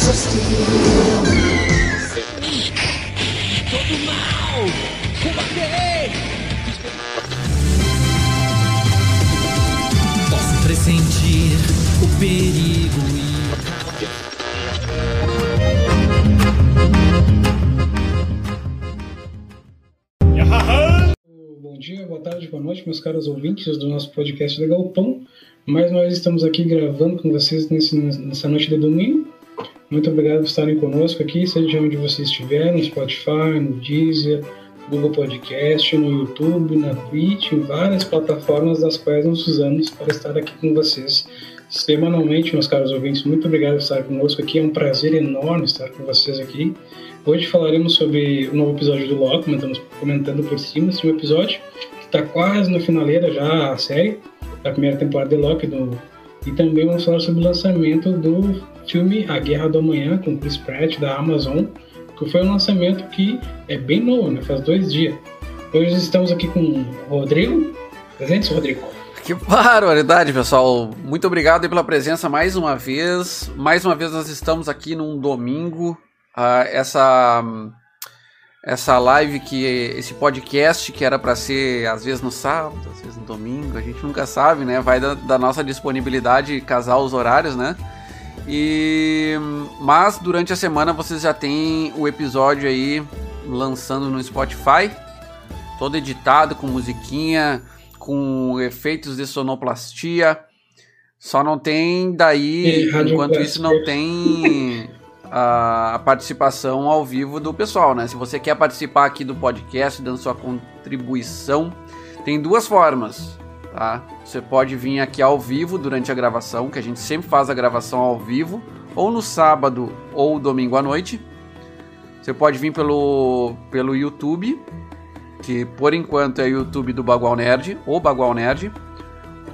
Todo mal! Combater! Posso pressentir o perigo Bom dia, boa tarde, boa noite, meus caros ouvintes do nosso podcast da Galpão. Uma vez estamos aqui gravando com vocês nesse, nessa noite de domingo. Muito obrigado por estarem conosco aqui, seja onde você estiver, no Spotify, no Deezer, Google Podcast, no YouTube, na Twitch, em várias plataformas das quais nós usamos para estar aqui com vocês semanalmente, meus caros ouvintes. Muito obrigado por estar conosco aqui, é um prazer enorme estar com vocês aqui. Hoje falaremos sobre o novo episódio do Loki, estamos comentando por cima esse episódio, que está quase na finaleira já a série da primeira temporada de Loki do e também vamos falar sobre o lançamento do filme A Guerra do Amanhã, com Chris Pratt, da Amazon, que foi um lançamento que é bem novo, né? faz dois dias. Hoje estamos aqui com o Rodrigo. Presente, Rodrigo. Que barbaridade, pessoal. Muito obrigado pela presença mais uma vez. Mais uma vez nós estamos aqui num domingo. Uh, essa essa live que esse podcast que era para ser às vezes no sábado, às vezes no domingo, a gente nunca sabe, né? Vai da, da, nossa disponibilidade casar os horários, né? E mas durante a semana vocês já têm o episódio aí lançando no Spotify, todo editado com musiquinha, com efeitos de sonoplastia. Só não tem daí, enquanto isso não tem a, a, participação ao vivo do pessoal, né? Se você quer participar aqui do podcast, dando sua contribuição, tem duas formas, tá? Você pode vir aqui ao vivo durante a gravação, que a gente sempre faz a gravação ao vivo, ou no sábado ou domingo à noite. Você pode vir pelo, pelo YouTube, que por enquanto é o YouTube do Bagual Nerd, ou Bagual Nerd,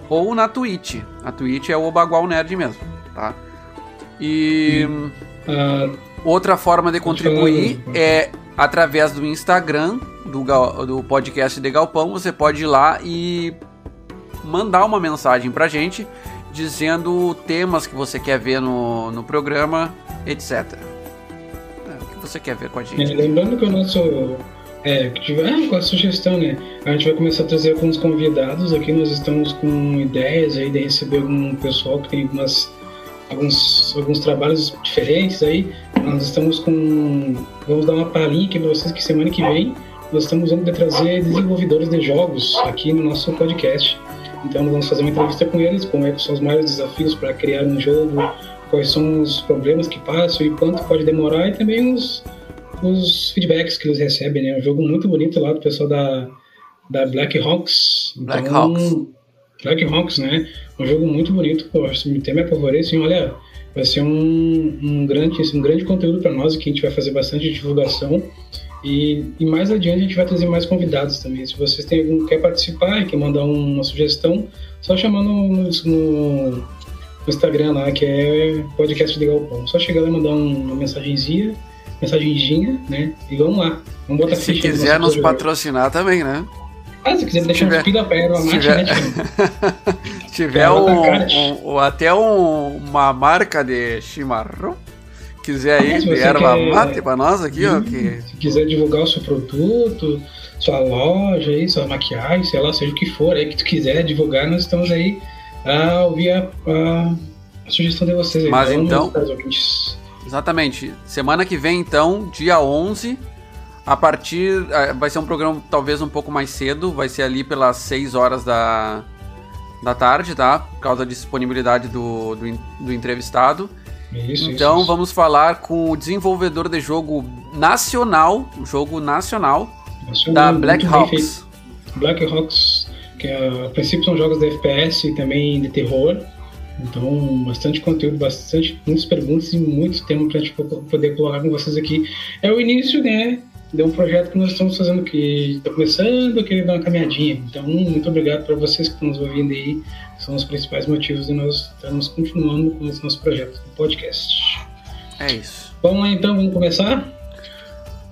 ou na Twitch. A Twitch é o Bagual Nerd mesmo, tá? E... Uh, Outra forma de contribuir é através do Instagram do, do podcast de Galpão. Você pode ir lá e mandar uma mensagem pra gente dizendo temas que você quer ver no, no programa, etc. É, o que você quer ver com a gente. É, lembrando que o nosso. É, tiver ah, com a sugestão, né? A gente vai começar a trazer alguns convidados aqui. Nós estamos com ideias aí de receber algum pessoal que tem algumas alguns, alguns trabalhos diferentes aí. Nós estamos com. Vamos dar uma palhinha aqui para vocês que semana que vem nós estamos vamos trazer desenvolvedores de jogos aqui no nosso podcast. Então nós vamos fazer uma entrevista com eles, como é são os maiores desafios para criar um jogo, quais são os problemas que passam e quanto pode demorar e também os, os feedbacks que eles recebem. Né? É um jogo muito bonito lá do pessoal da, da Black Hawks. Black então, Hawks. Black Hawks, né? Um jogo muito bonito, pô, até me apavorei, assim, olha, vai ser um, um grande, um grande conteúdo para nós, que a gente vai fazer bastante divulgação e, e, mais adiante a gente vai trazer mais convidados também. Se vocês têm algum quer participar e quer mandar uma sugestão, só chamar no, no, no Instagram lá, que é podcast de Galpão. Só chegar lá e mandar uma mensagenzinha, mensagenzinha, né? E vamos lá. Vamos botar Se quiser nos patrocinar também, né? Ah, se quiser se deixar tiver, uns pila mate, tiver, né, Se tiver um, um, até um, uma marca de chimarrão, quiser aí de erva quer, mate pra nós aqui, ó. Que... Se quiser divulgar o seu produto, sua loja aí, sua maquiagem, sei lá, seja o que for aí que tu quiser divulgar, nós estamos aí a ouvir a, a, a sugestão de vocês. Aí. Mas então, exatamente, semana que vem então, dia 11 a partir. Vai ser um programa talvez um pouco mais cedo, vai ser ali pelas 6 horas da, da tarde, tá? Por causa da disponibilidade do, do, do entrevistado. Isso, então isso, vamos falar com o desenvolvedor de jogo nacional, jogo nacional, da Black Hawks. Black Hawks, que a princípio são jogos de FPS e também de terror. Então, bastante conteúdo, bastante, muitas perguntas e muito tempo para gente poder colocar com vocês aqui. É o início, né? De um projeto que nós estamos fazendo que está começando a querer dar uma caminhadinha. Então, muito obrigado para vocês que estão nos ouvindo aí. São os principais motivos de nós estarmos continuando com esse nosso projeto do podcast. É isso. Vamos lá então, vamos começar?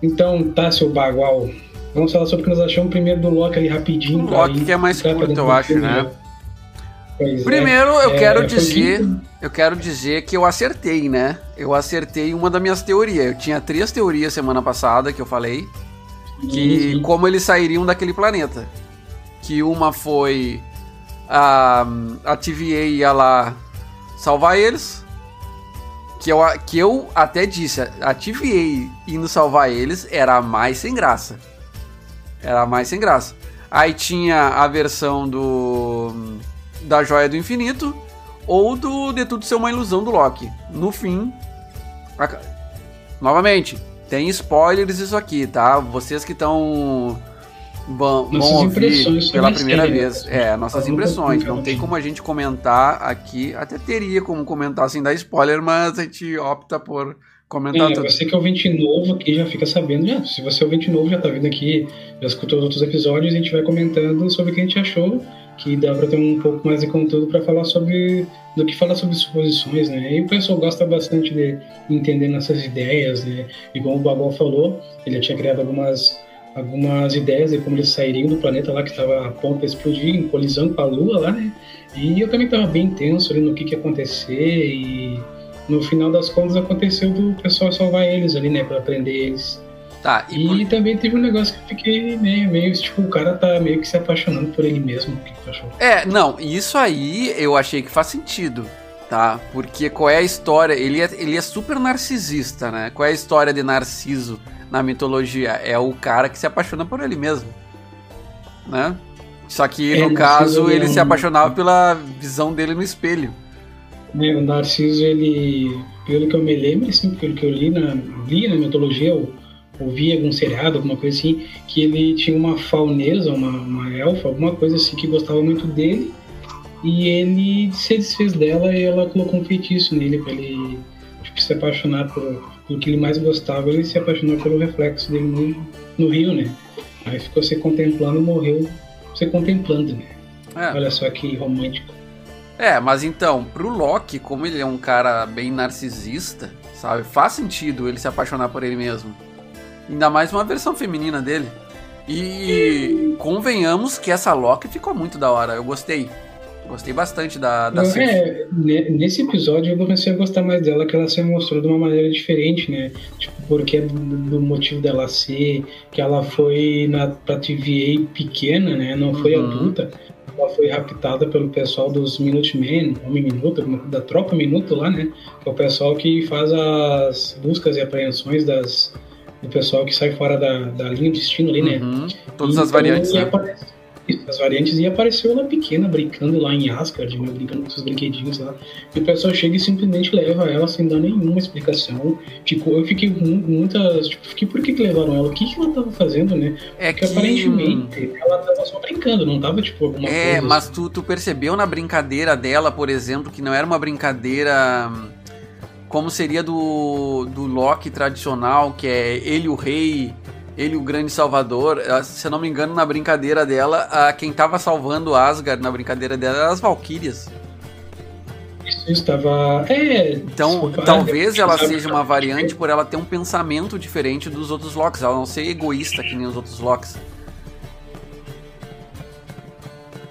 Então, tá, seu bagual. Vamos falar sobre o que nós achamos primeiro do Loki ali rapidinho. O Loki que é mais curto, eu acho, né? Pois é. Primeiro, eu É, quero foi dizer, eu quero dizer que eu acertei, né? Eu acertei uma das minhas teorias. Eu tinha três teorias semana passada que eu falei, que Uhum. como eles sairiam daquele planeta. Que uma foi a, a TVA ia lá salvar eles. Que eu, que eu até disse, a TVA indo salvar eles era a mais sem graça. Era a mais sem graça. Aí tinha a versão do da Joia do Infinito ou do De Tudo Ser Uma Ilusão do Loki. No fim, a- novamente, tem spoilers isso aqui, tá? Vocês que estão vão, vão ouvir pela primeira vez. É, nossas impressões. Não tem como a gente comentar aqui. Até teria como comentar sem dar spoiler, mas a gente opta por comentar É, tudo. você que é ouvinte novo aqui já fica sabendo. Já, se você é ouvinte novo, já tá vindo aqui, já escutou os outros episódios, a gente vai comentando sobre o que a gente achou, que dá pra ter um pouco mais de conteúdo pra falar sobre. do que falar sobre suposições, né? E o pessoal gosta bastante de entender nossas ideias, né? Igual o Babal falou, ele tinha criado algumas. Algumas ideias de como eles sairiam do planeta lá que estava a ponto de explodir, em colisão com a Lua lá, né? E eu também estava bem tenso ali no que, que ia acontecer e no final das contas aconteceu do pessoal salvar eles ali, né, pra prender eles. Tá, e, por- E também teve um negócio que eu fiquei meio, meio, tipo, o cara tá meio que se apaixonando por ele mesmo. O achou? É, não, isso aí eu achei que faz sentido, tá? Porque qual é a história? Ele é, ele é super narcisista, né? Qual é a história de Narciso na mitologia? É o cara que se apaixona por ele mesmo, né? Só que É, no Narciso, caso ele é um- se apaixonava pela visão dele no espelho. Né, o Narciso, ele, pelo que eu me lembro, assim, pelo que eu li na, li na mitologia, ou ouvi algum seriado, alguma coisa assim, que ele tinha uma faunesa, uma, uma elfa, alguma coisa assim, que gostava muito dele, e ele se desfez dela e ela colocou um feitiço nele pra ele tipo, se apaixonar por, pelo que ele mais gostava, ele se apaixonou pelo reflexo dele no, no rio, né? Aí ficou se contemplando e morreu se contemplando, né? É. Olha só que romântico. É, mas então, pro Loki, como ele é um cara bem narcisista, sabe? Faz sentido ele se apaixonar por ele mesmo. Ainda mais uma versão feminina dele. E convenhamos que essa Loki ficou muito da hora. Eu gostei. Gostei bastante da, da é, ne- nesse episódio eu comecei a gostar mais dela, que ela se mostrou de uma maneira diferente, né? Tipo, porque do, do motivo dela ser, que ela foi na pra TVA pequena, né? Não foi Uhum. adulta. Ela foi raptada pelo pessoal dos Minutemen, Homem Minuto, da Tropa Minuto lá, né? Que é o pessoal que faz as buscas e apreensões das, do pessoal que sai fora da, da linha de destino ali, né? Uhum. Todas as variantes, então, e né? aparece- as variantes e apareceu ela pequena brincando lá em Asgard, né, brincando com seus brinquedinhos lá. E o pessoal chega e simplesmente leva ela sem dar nenhuma explicação. Tipo, eu fiquei mu- muitas. Tipo, fiquei por que, que levaram ela? O que, que ela tava fazendo, né? É Porque que. aparentemente ela tava só brincando, não tava tipo alguma É, coisa. mas tu, tu percebeu na brincadeira dela, por exemplo, que não era uma brincadeira hum, como seria do, do Loki tradicional, que é ele o rei, ele o grande salvador. Ah, Se eu não me engano, na brincadeira dela, ah, quem tava salvando Asgard na brincadeira dela eram as Valkyrias. Isso estava. É. Então, desculpa, talvez ela seja uma variante por ela ter um pensamento diferente dos outros Locks, ela não ser egoísta que nem os outros Locks.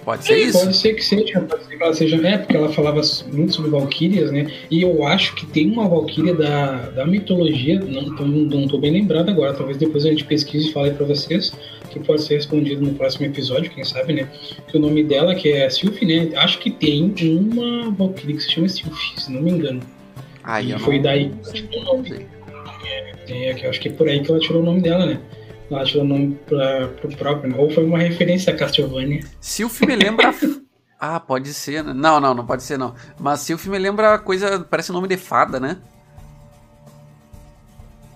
Pode ser É, isso? Pode ser que seja, pode ser que ela seja. É, porque ela falava muito sobre Valkyrias, né? E eu acho que tem uma Valkyria da, da mitologia, não tô, não tô bem lembrado agora, talvez depois a gente pesquise e fale pra vocês, que pode ser respondido no próximo episódio, quem sabe, né? Que o nome dela, que é Sylphie, né? Acho que tem uma Valkyria que se chama Sylphie, se não me engano. Aí E foi não- daí que não sei. É, que eu acho que é por aí que ela tirou o nome dela, né? Tirou o nome pra, pro próprio? Ou foi uma referência a Castlevania. Se o filme lembra. ah, pode ser. né? Não, não, não pode ser não. Mas se o filme lembra coisa. Parece nome de fada, né?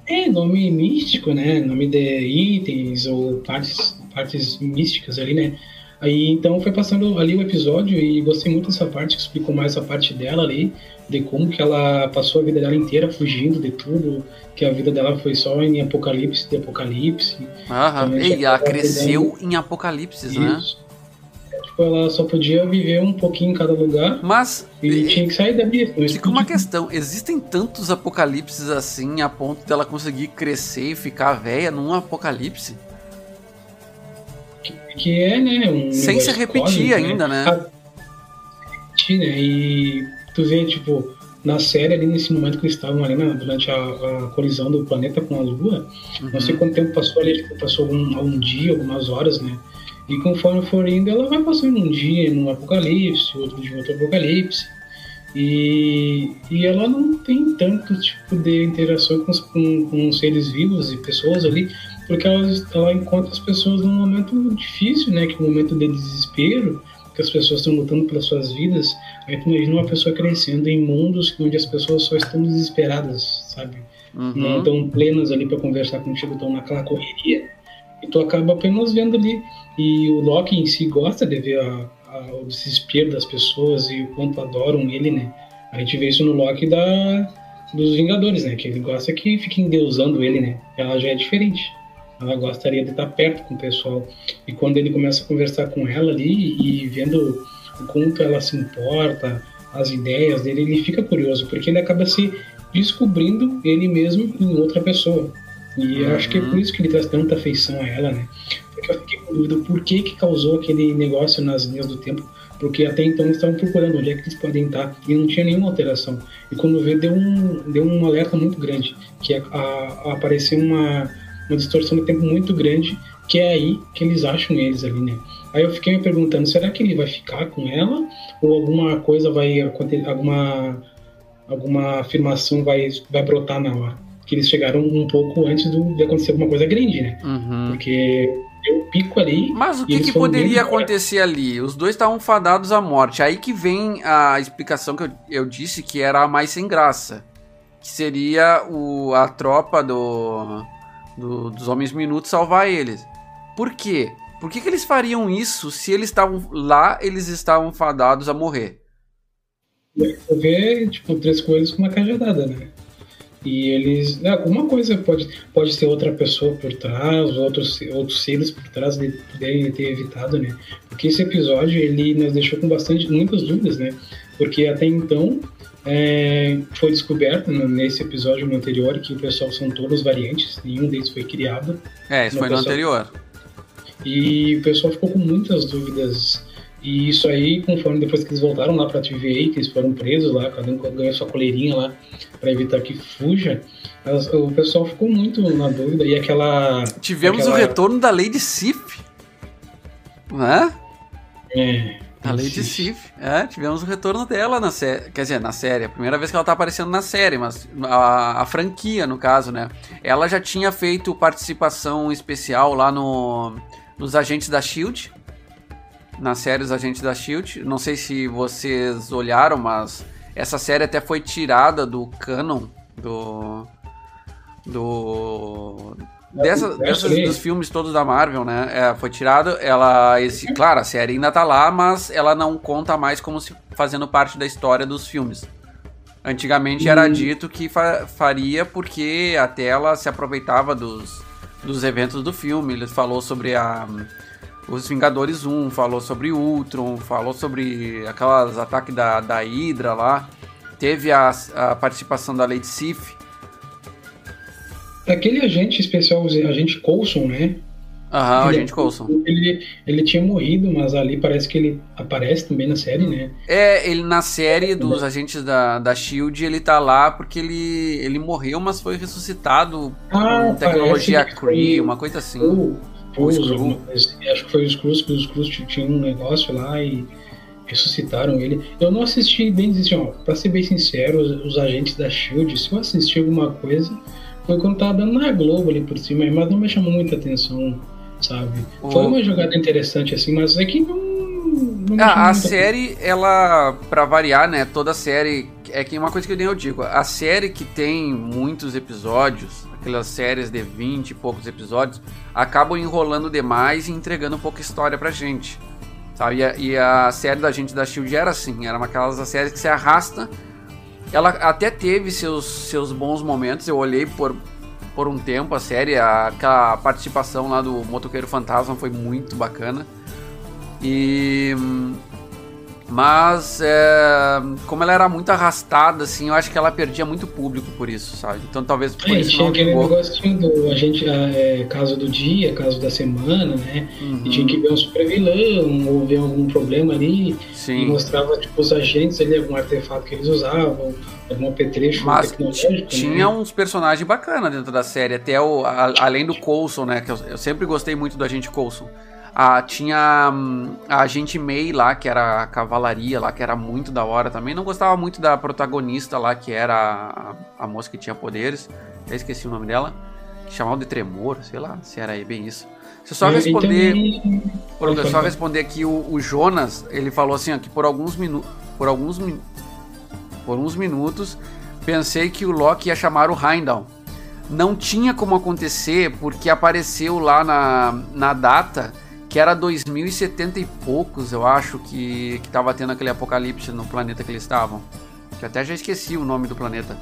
É, nome místico, né? Nome de itens ou partes, partes místicas ali, né? Aí então foi passando ali o episódio e gostei muito dessa parte, que explicou mais essa parte dela ali, de como que ela passou a vida dela inteira fugindo de tudo, que a vida dela foi só em apocalipse de apocalipse. Aham. Já ela cresceu em Apocalipse, né? Isso. Tipo, ela só podia viver um pouquinho em cada lugar Mas. e e- tinha que sair dali. Fica uma explodia. questão, existem tantos apocalipses assim a ponto dela conseguir crescer e ficar velha num apocalipse? Que é, né? Um Sem se repetir cósmico, ainda, né? Ah, assistir, né? E tu vê, tipo, na série ali nesse momento que eles estavam ali né, durante a, a, colisão do planeta com a Lua, uhum. não sei quanto tempo passou ali, tipo, passou um, um dia, algumas horas, né? E conforme for indo, ela vai passando um dia num apocalipse, outro dia outro apocalipse. E, e ela não tem tanto tipo de interação com, com, com seres vivos e pessoas ali, porque ela, ela encontra as pessoas num momento difícil, né? Que é um momento de desespero, que as pessoas estão lutando pelas suas vidas. Aí tu imagina uma pessoa crescendo em mundos onde as pessoas só estão desesperadas, sabe? Uhum. Não estão plenas ali para conversar contigo, estão naquela correria. E tu acaba apenas vendo ali. E o Loki em si gosta de ver a, a, o desespero das pessoas e o quanto adoram ele, né? A gente vê isso no Loki da, dos Vingadores, né? Que ele gosta que fiquem deusando ele, né? Ela já é diferente. Ela gostaria de estar perto com o pessoal. E quando ele começa a conversar com ela ali e vendo o quanto ela se importa, as ideias dele, ele fica curioso, porque ele acaba se descobrindo ele mesmo em outra pessoa. E eu acho que é por uhum. isso que ele traz tanta afeição a ela, né? Porque eu fiquei com dúvida por que que causou aquele negócio nas linhas do tempo, porque até então eles estavam procurando onde é que eles podem estar e não tinha nenhuma alteração. E quando vê, deu um, deu um alerta muito grande, que a, a, a apareceu uma, uma distorção de tempo muito grande, que é aí que eles acham eles ali, né? Aí eu fiquei me perguntando, será que ele vai ficar com ela? Ou alguma coisa vai acontecer, alguma, alguma afirmação vai, vai brotar na hora? que eles chegaram um pouco antes do, de acontecer alguma coisa grande, né? Uhum. Porque eu pico ali. Mas o que, que poderia acontecer ali? Os dois estavam fadados à morte. Aí que vem a explicação que eu, eu disse que era a mais sem graça. Que seria o, a tropa do, do, dos Homens Minutos salvar eles. Por quê? Por que, que eles fariam isso se eles estavam lá, eles estavam fadados a morrer? Ver, tipo, três coisas com uma cajadada, né? E eles. Né, alguma coisa pode, pode ter outra pessoa por trás, outros, outros seres por trás de poderem ter evitado, né? Porque esse episódio ele nos deixou com bastante, muitas dúvidas, né? Porque até então é, foi descoberto nesse episódio anterior que o pessoal são todos variantes, nenhum deles foi criado. É, isso foi no anterior. E o pessoal ficou com muitas dúvidas e isso aí, conforme depois que eles voltaram lá pra TVA, que eles foram presos lá, cada um ganhou sua coleirinha lá para evitar que fuja, elas, o pessoal ficou muito na dúvida. E aquela. Tivemos aquela... o retorno da Lady Sif, né? É. A Lady Sif, é, tivemos o retorno dela na série, quer dizer, na série, a primeira vez que ela tá aparecendo na série, mas a, a franquia, no caso, né? Ela já tinha feito participação especial lá no, nos Agentes da SHIELD, na série Os Agentes da Shield. Não sei se vocês olharam, mas essa série até foi tirada do canon do do dessa, dessas, dos filmes todos da Marvel, né? É, foi tirado. Ela, esse, claro, a série ainda tá lá, mas ela não conta mais como se fazendo parte da história dos filmes. Antigamente era hum. dito que fa faria porque a tela se aproveitava dos, dos eventos do filme. Ele falou sobre a os Vingadores 1, falou sobre Ultron, falou sobre aquelas ataques da, da Hydra lá. Teve a, a participação da Lady Sif. Aquele agente especial, agente Coulson, né? Aham, o agente Coulson. Ele, ele tinha morrido, mas ali parece que ele aparece também na série, né? É, ele na série dos agentes da, da SHIELD, ele tá lá porque ele, ele morreu, mas foi ressuscitado ah, com tecnologia Kree, uma coisa assim. Oh Cruz, acho que foi os Cruz, que os Cruz tinham um negócio lá e ressuscitaram ele. Eu não assisti bem, assim, ó, pra ser bem sincero, os, os, agentes da Shield, se eu assisti alguma coisa, foi quando tava dando na Globo ali por cima, mas não me chamou muita atenção, sabe? Oh. Foi uma jogada interessante assim, mas é que não. não ah, a série, coisa. ela, pra variar, né? Toda série. É que uma coisa que eu digo, a série que tem muitos episódios, aquelas séries de 20 e poucos episódios, acabam enrolando demais e entregando pouca história pra gente. Sabe? E a, e a série da gente da Shield era assim, era uma aquelas séries que se arrasta. Ela até teve seus, seus bons momentos, eu olhei por, por um tempo a série, a, aquela participação lá do Motoqueiro Fantasma foi muito bacana. E Mas é, como ela era muito arrastada, assim, eu acho que ela perdia muito público por isso, sabe? Então talvez por É, isso tinha não aquele vingou. negócio do a gente, ah, é, caso do dia, caso da semana, né? Uhum. E tinha que ver um super vilão, ou ver algum problema ali, e Sim. mostrava tipo, os agentes ali, algum artefato que eles usavam, algum apetrecho Mas tecnológico. t- tinha né? uns personagens bacanas dentro da série, até o, a- além do Coulson, né? Que eu, eu sempre gostei muito do agente Coulson. Ah, tinha hum, a agente May lá, que era a cavalaria lá, que era muito da hora também. Não gostava muito da protagonista lá, que era a, a moça que tinha poderes. Eu esqueci o nome dela. Chamava de Tremor, sei lá, se era aí bem isso. Eu só responder. também- Pode só responder aqui o, o Jonas, ele falou assim, ó, que por alguns minutos, por alguns min- por uns minutos, pensei que o Loki ia chamar o Heimdall. Não tinha como acontecer porque apareceu lá na, na data que era 2070 e poucos, eu acho que que tava tendo aquele apocalipse no planeta que eles estavam. Que até já esqueci o nome do planeta.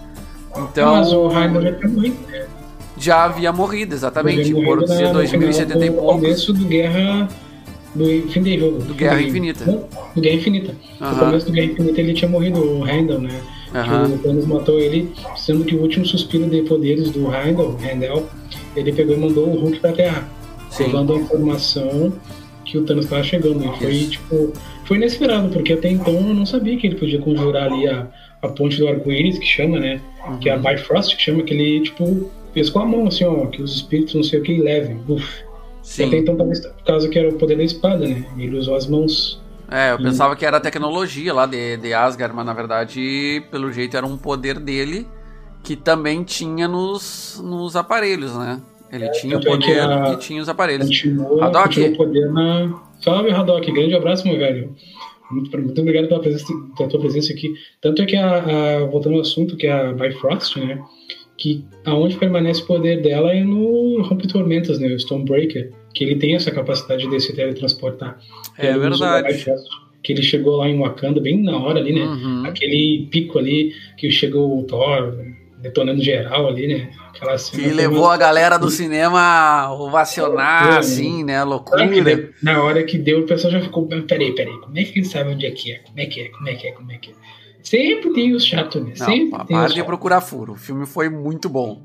Então, Mas o Heimdall já tinha morrido. né? já havia morrido, exatamente, por no 2070 e do poucos. começo do Guerra. Do fim de jogo. Do Guerra Infinita. Não, do Guerra Infinita. No Aham. começo do Guerra Infinita ele tinha morrido, o Heimdall, né? Aham. Que o Thanos matou ele, sendo que o último suspiro de poderes do Heimdall, Heimdall, ele pegou e mandou o Hulk pra Terra. Sim. Levando a informação que o Thanos estava chegando. E foi, Isso. tipo, foi inesperado, porque até então eu não sabia que ele podia conjurar ali a, a ponte do arco-íris, que chama, né? Que é a Bifrost, que chama, que ele, tipo, fez com a mão, assim, ó, que os espíritos não sei o que levem. Uf. Sim. Até então, talvez por causa que era o poder da espada, né? Ele usou as mãos. É, eu Sim. pensava que era tecnologia lá de, de Asgard, mas na verdade, pelo jeito, era um poder dele que também tinha nos, nos aparelhos, né? Ele tinha o poder a- e tinha os aparelhos. Continuou, Haddock. o poder na. Salve, Haddock, grande abraço, meu velho. Muito, muito obrigado pela, presença, pela tua presença aqui. Tanto é que, a, a- voltando ao assunto, que é a Bifrost, né? Que aonde permanece o poder dela é no Rompe Tormentas, né? O Stonebreaker. Que ele tem essa capacidade de se teletransportar. É Ele verdade. Bifrost, Que ele chegou lá em Wakanda bem na hora ali, né? Uhum. Aquele pico ali que chegou o Thor detonando geral ali, né? Aquela cena Que levou a galera do cinema a ovacionar, assim, né? Loucura. deu- na hora que deu, o pessoal já ficou, peraí, peraí, como é que ele sabe onde é que é? Como é que é? Como é que é? Como é que é? Sempre tem os chatos, né? Não, Sempre para de procurar furo. O filme foi muito bom.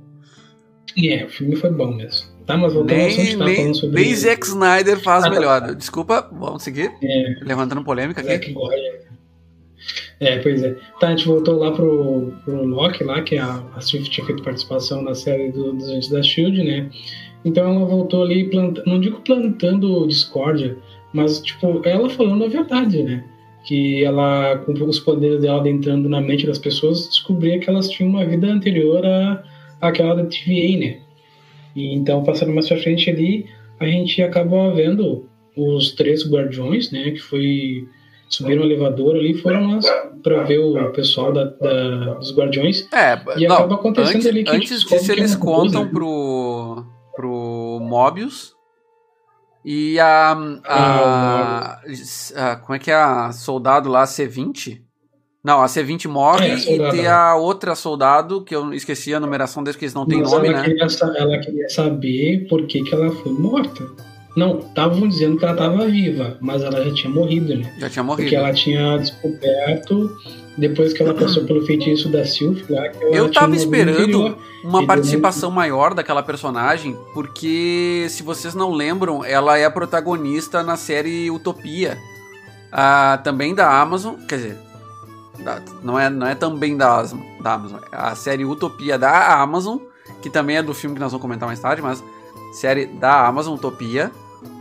É, o filme foi bom mesmo. Tá, mas voltando ao assunto, Nem, nem, nem Zack Snyder faz Ah, tá. melhor. Desculpa, vamos seguir. É, Levantando polêmica aqui. Zack Goya. É, pois é. Tá, a gente voltou lá pro, pro Loki, lá, que a, a Swift tinha feito participação na série do, dos Agentes da Shield, né? Então ela voltou ali, planta, não digo plantando discórdia, mas, tipo, ela falando a verdade, né? Que ela, com os poderes dela adentrando na mente das pessoas, descobria que elas tinham uma vida anterior à, àquela da TVA, né? E então, passando mais pra frente ali, a gente acaba vendo os três guardiões, né? Que foi subiram o elevador ali, foram lá para ver o pessoal da, da- dos guardiões. É, E não, acaba acontecendo antes, ali que antes disso eles coisa, contam né? pro, pro Mobius e a, a, a- como é que é a soldado lá, a C20? Não, a C20 morre É, a e tem a outra soldado, que eu esqueci a numeração deles, que eles não têm nome, ela, né? queria, ela queria saber por que, que ela foi morta. Não, estavam dizendo que ela estava viva, mas ela já tinha morrido, né? Já tinha Porque morrido. ela tinha descoberto, depois que ela passou pelo feitiço da Sylph lá, que ela Eu tava esperando anterior. uma participação maior daquela personagem, porque se vocês não lembram, ela é a protagonista na série Utopia, ah, também da Amazon, quer dizer, não, é, não é também da, da Amazon, é a série Utopia da Amazon, que também é do filme que nós vamos comentar mais tarde, mas série da Amazon Utopia,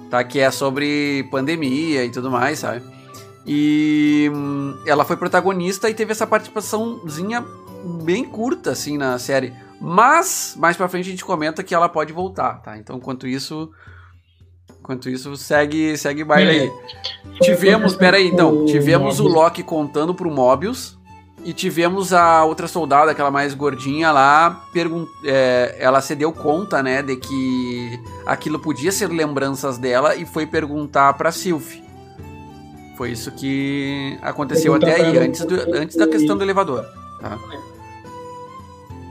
tá? Que é sobre pandemia e tudo mais, sabe? E hum, ela foi protagonista e teve essa participaçãozinha bem curta, assim, na série. Mas, mais pra frente a gente comenta que ela pode voltar, tá? Então, enquanto isso... Enquanto isso, segue, segue baile aí. Tivemos, peraí, então. Tivemos o. Loki contando pro Mobius. E tivemos a outra soldada, aquela mais gordinha lá, é, ela se deu conta, né, de que aquilo podia ser lembranças dela e foi perguntar pra Sylph. Foi isso que aconteceu Perguntar até aí, antes, do- antes da que- questão do elevador. Tá?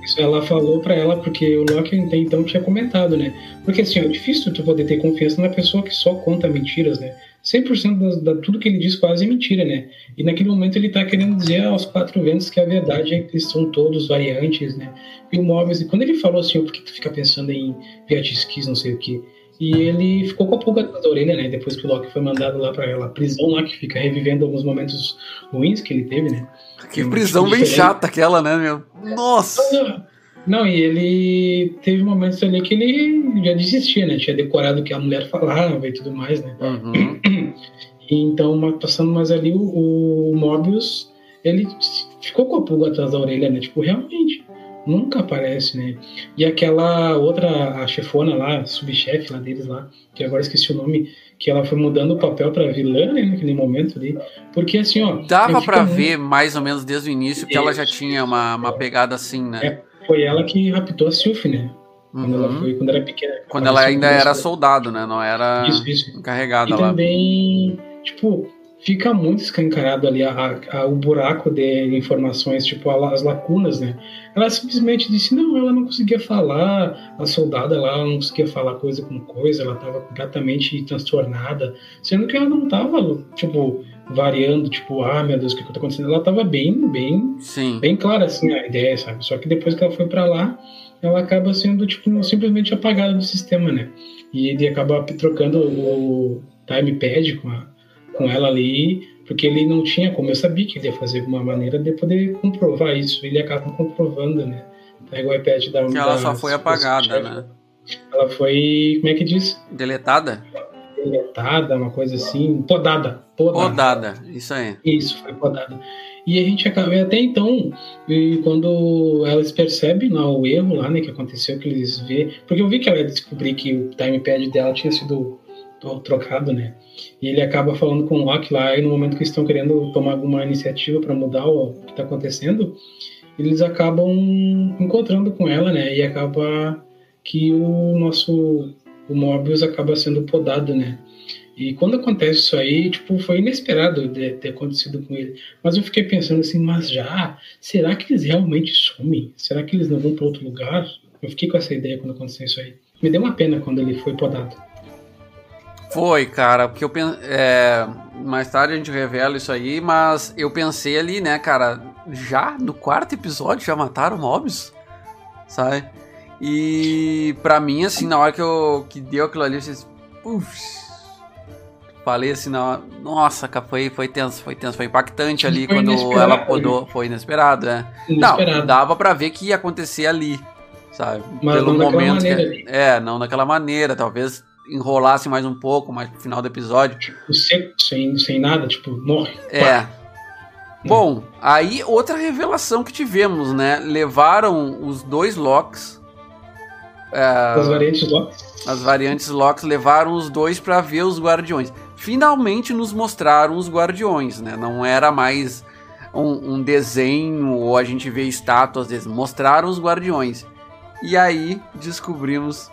Isso ela falou pra ela, porque o Loki até então tinha comentado, né? Porque assim, é difícil tu poder ter confiança na pessoa que só conta mentiras, né? 100% das, da tudo que ele diz quase é mentira, né? E naquele momento ele tá querendo dizer aos quatro ventos que a verdade é que eles são todos variantes, né? E o Mobius, e quando ele falou assim, por que tu fica pensando em Viatisquis, não sei o que, e ele ficou com a pulga atrás da orelha, né? Depois que o Loki foi mandado lá pra ela, prisão lá, que fica revivendo alguns momentos ruins que ele teve, né? Que prisão bem chata aquela, né, meu? Nossa! Não, e ele teve momentos ali que ele já desistia, né? Tinha decorado o que a mulher falava e tudo mais, né? Uhum. Então, passando mais ali, o, o Mobius, ele ficou com a pulga atrás da orelha, né? Tipo, realmente, nunca aparece, né? E aquela outra, a chefona lá, subchefe lá deles lá, que agora esqueci o nome, que ela foi mudando o papel pra vilã, né? Naquele momento ali. Porque assim, ó... Dava pra muito- ver mais ou menos desde o início que ela já tinha uma, uma pegada assim, né? É, foi ela que raptou a Sylph, né? Quando ela Uhum. foi, quando era pequena. Quando ela ainda era soldado, né? Não era Isso, isso. encarregada E lá. também, tipo, fica muito escancarado ali a, a- o buraco de informações, tipo, a- as lacunas, né? Ela simplesmente disse, não, ela não conseguia falar, a soldada lá ela não conseguia falar coisa com coisa, ela estava completamente transtornada, sendo que ela não estava, tipo, variando, tipo, ah, meu Deus, o que está acontecendo? Ela estava bem, bem Sim. bem clara assim a ideia, sabe? Só que depois que ela foi pra lá, ela acaba sendo tipo simplesmente apagada do sistema, né? E ele acaba trocando o time pad com, a, com ela ali, porque ele não tinha como. Eu sabia que ele ia fazer alguma maneira de poder comprovar isso. Ele acaba comprovando, né? Pega o iPad da Que ela da- só foi da- apagada, né? Ela foi, como é que diz? Deletada? Deletada, uma coisa assim, podada. Podada. Podada. Isso aí. Isso, foi podada. E a gente acaba, até então, e quando elas percebem lá, o erro lá, né, que aconteceu, que eles vê, porque eu vi que ela ia descobrir que o timepad dela tinha sido trocado, né, e ele acaba falando com o Loki lá, e no momento que estão querendo tomar alguma iniciativa para mudar o que está acontecendo, eles acabam encontrando com ela, né, e acaba que o nosso, o Mobius acaba sendo podado, né, e quando acontece isso aí, tipo, foi inesperado ter acontecido com ele. Mas eu fiquei pensando assim, mas já? Será que eles realmente sumem? Será que eles não vão para outro lugar? Eu fiquei com essa ideia quando aconteceu isso aí. Me deu uma pena quando ele foi podado. Foi, cara, porque eu pen... é, mais tarde a gente revela isso aí, mas eu pensei ali, né, cara, já no quarto episódio já mataram o Mobius, sabe? E pra mim, assim, na hora que eu que deu aquilo ali, eu disse, "Puf", falei assim, na hora, nossa, foi, foi tenso, foi tenso, foi impactante ali Foi quando ela podou, foi inesperado, né? Não, Inesperado. dava pra ver que ia acontecer ali, sabe? Mas não daquela que- ali. É, não daquela maneira, talvez enrolasse mais um pouco, mais pro final do episódio. Tipo, seco, sem, sem nada, tipo, morre. É. Bom, aí outra revelação que tivemos, né? Levaram os dois Locks, As variantes lá. as variantes Locks, levaram os dois pra ver os Guardiões. Finalmente nos mostraram os Guardiões, né? Não era mais um, um desenho ou a gente vê estátuas deles. Mostraram os Guardiões. E aí descobrimos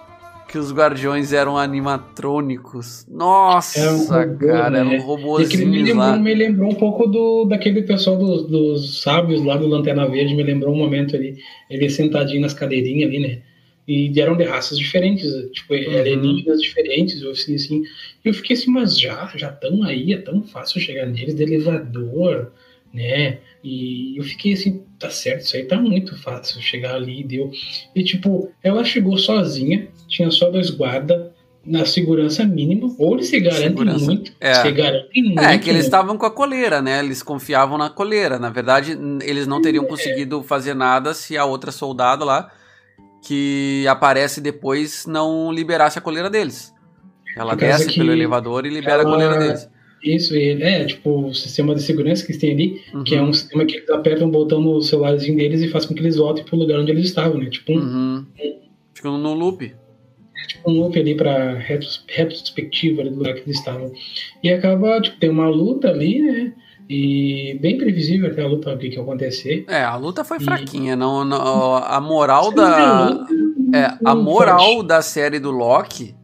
que os Guardiões eram animatrônicos. Nossa, Era um robô, cara, né? eram aquele me robozinhos lá. lembrou, me lembrou um pouco do, daquele pessoal dos, dos sábios lá do Lanterna Verde, me lembrou um momento ali, ele sentadinho nas cadeirinhas ali, né? E eram de raças diferentes, tipo, Uhum. alienígenas diferentes, eu assim, assim. E eu fiquei assim, mas já, já estão aí, é tão fácil chegar neles de elevador, né? E eu fiquei assim, tá certo, isso aí tá muito fácil chegar ali, deu. E tipo, ela chegou sozinha, tinha só dois guardas, na segurança mínima, ou eles se garantem Segurança. muito, É. se garantem muito. É, que eles né? estavam com a coleira, né? Eles confiavam na coleira. Na verdade, eles não teriam conseguido fazer nada se a outra soldado lá, que aparece depois, não liberasse a coleira deles. Ela desce pelo elevador e libera a ela- coleira deles. Isso, e é tipo o sistema de segurança que eles têm ali, que é Uhum. um sistema que eles apertam um botão no celularzinho deles e faz com que eles voltem pro lugar onde eles estavam, né? Tipo um, Uhum. Ficam no loop. um loop ali pra retros- retrospectiva do lugar que eles estavam. E acaba, tipo, tem uma luta ali, né? E bem previsível até a luta, o que, que ia acontecer. É, a luta foi E- fraquinha. Não, não- a moral da. luta, É, a moral forte. da série do Loki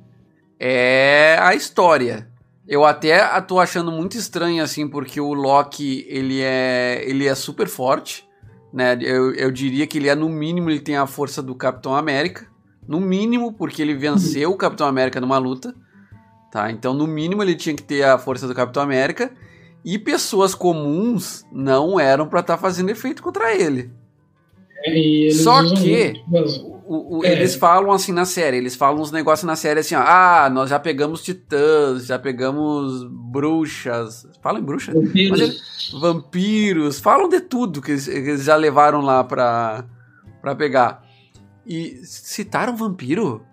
é a história. Eu até tô achando muito estranho assim, porque o Loki, ele é, ele é super forte, né? Eu, eu diria que ele é, no mínimo, ele tem a força do Capitão América. No mínimo, porque ele venceu o Capitão América numa luta. Tá? Então, no mínimo, ele tinha que ter a força do Capitão América. E pessoas comuns não eram para estar tá fazendo efeito contra ele. É, Só que o, o, é. eles falam assim na série, eles falam uns negócios na série assim, ó, ah, nós já pegamos titãs, já pegamos bruxas, falam em bruxas? Vampiros. Vampiros, falam de tudo que eles, eles, já levaram lá pra, pra pegar. E citaram vampiro?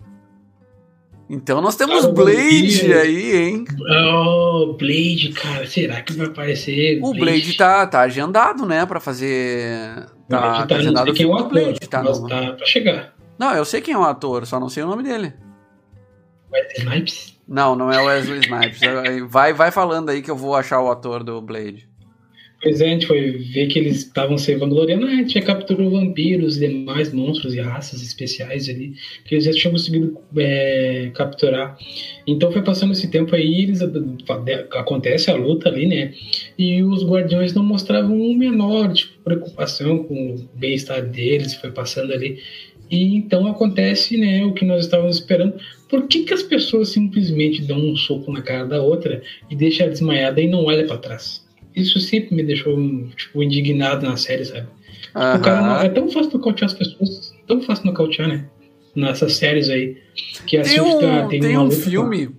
Então nós temos ah, Blade aí, hein? Oh, Blade, cara, será que vai aparecer? O Blade, Blade tá, tá agendado, né, pra fazer. Tá, tá, tá agendado quem é o ator, Blade, tá, mas no... tá pra chegar. Não, eu sei quem é o ator, só não sei o nome dele. Wesley Snipes? Não, não é o Wesley Snipes. vai, vai falando aí que eu vou achar o ator do Blade. Pois é, a gente foi ver que eles estavam se vangloriando, a gente já capturou vampiros e demais monstros e raças especiais ali, que eles já tinham conseguido é, capturar. Então foi passando esse tempo aí, eles acontece a luta ali, né? E os guardiões não mostravam um menor tipo, preocupação com o bem-estar deles, foi passando ali. E então acontece, né, o que nós estávamos esperando. Por que, que as pessoas simplesmente dão um soco na cara da outra e deixam ela desmaiada e não olha para trás? Isso sempre me deixou, tipo, indignado na série, sabe? Uhum. O cara não, é tão fácil nocautear as pessoas, tão fácil nocautear, né? Nessas séries aí. Que tem um, tem, tem um filme.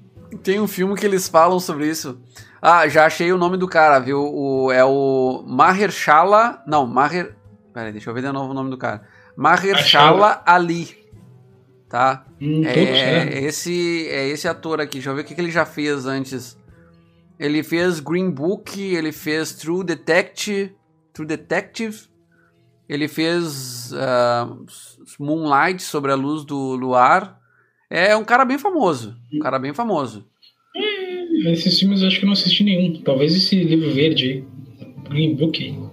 Tem um filme que eles falam sobre isso. Ah, já achei o nome do cara, viu? O, é o Mahershala. Não, Maher. Peraí, deixa eu ver de novo o nome do cara. Mahershala Ali. Tá? Hum, é, esse, é esse ator aqui. Deixa eu ver o que, que ele já fez antes. Ele fez Green Book, ele fez True Detective, True Detective, ele fez uh, Moonlight sobre a luz do luar. É um cara bem famoso, um cara bem famoso. É, esses filmes eu acho que não assisti nenhum. Talvez esse livro verde, Green Book.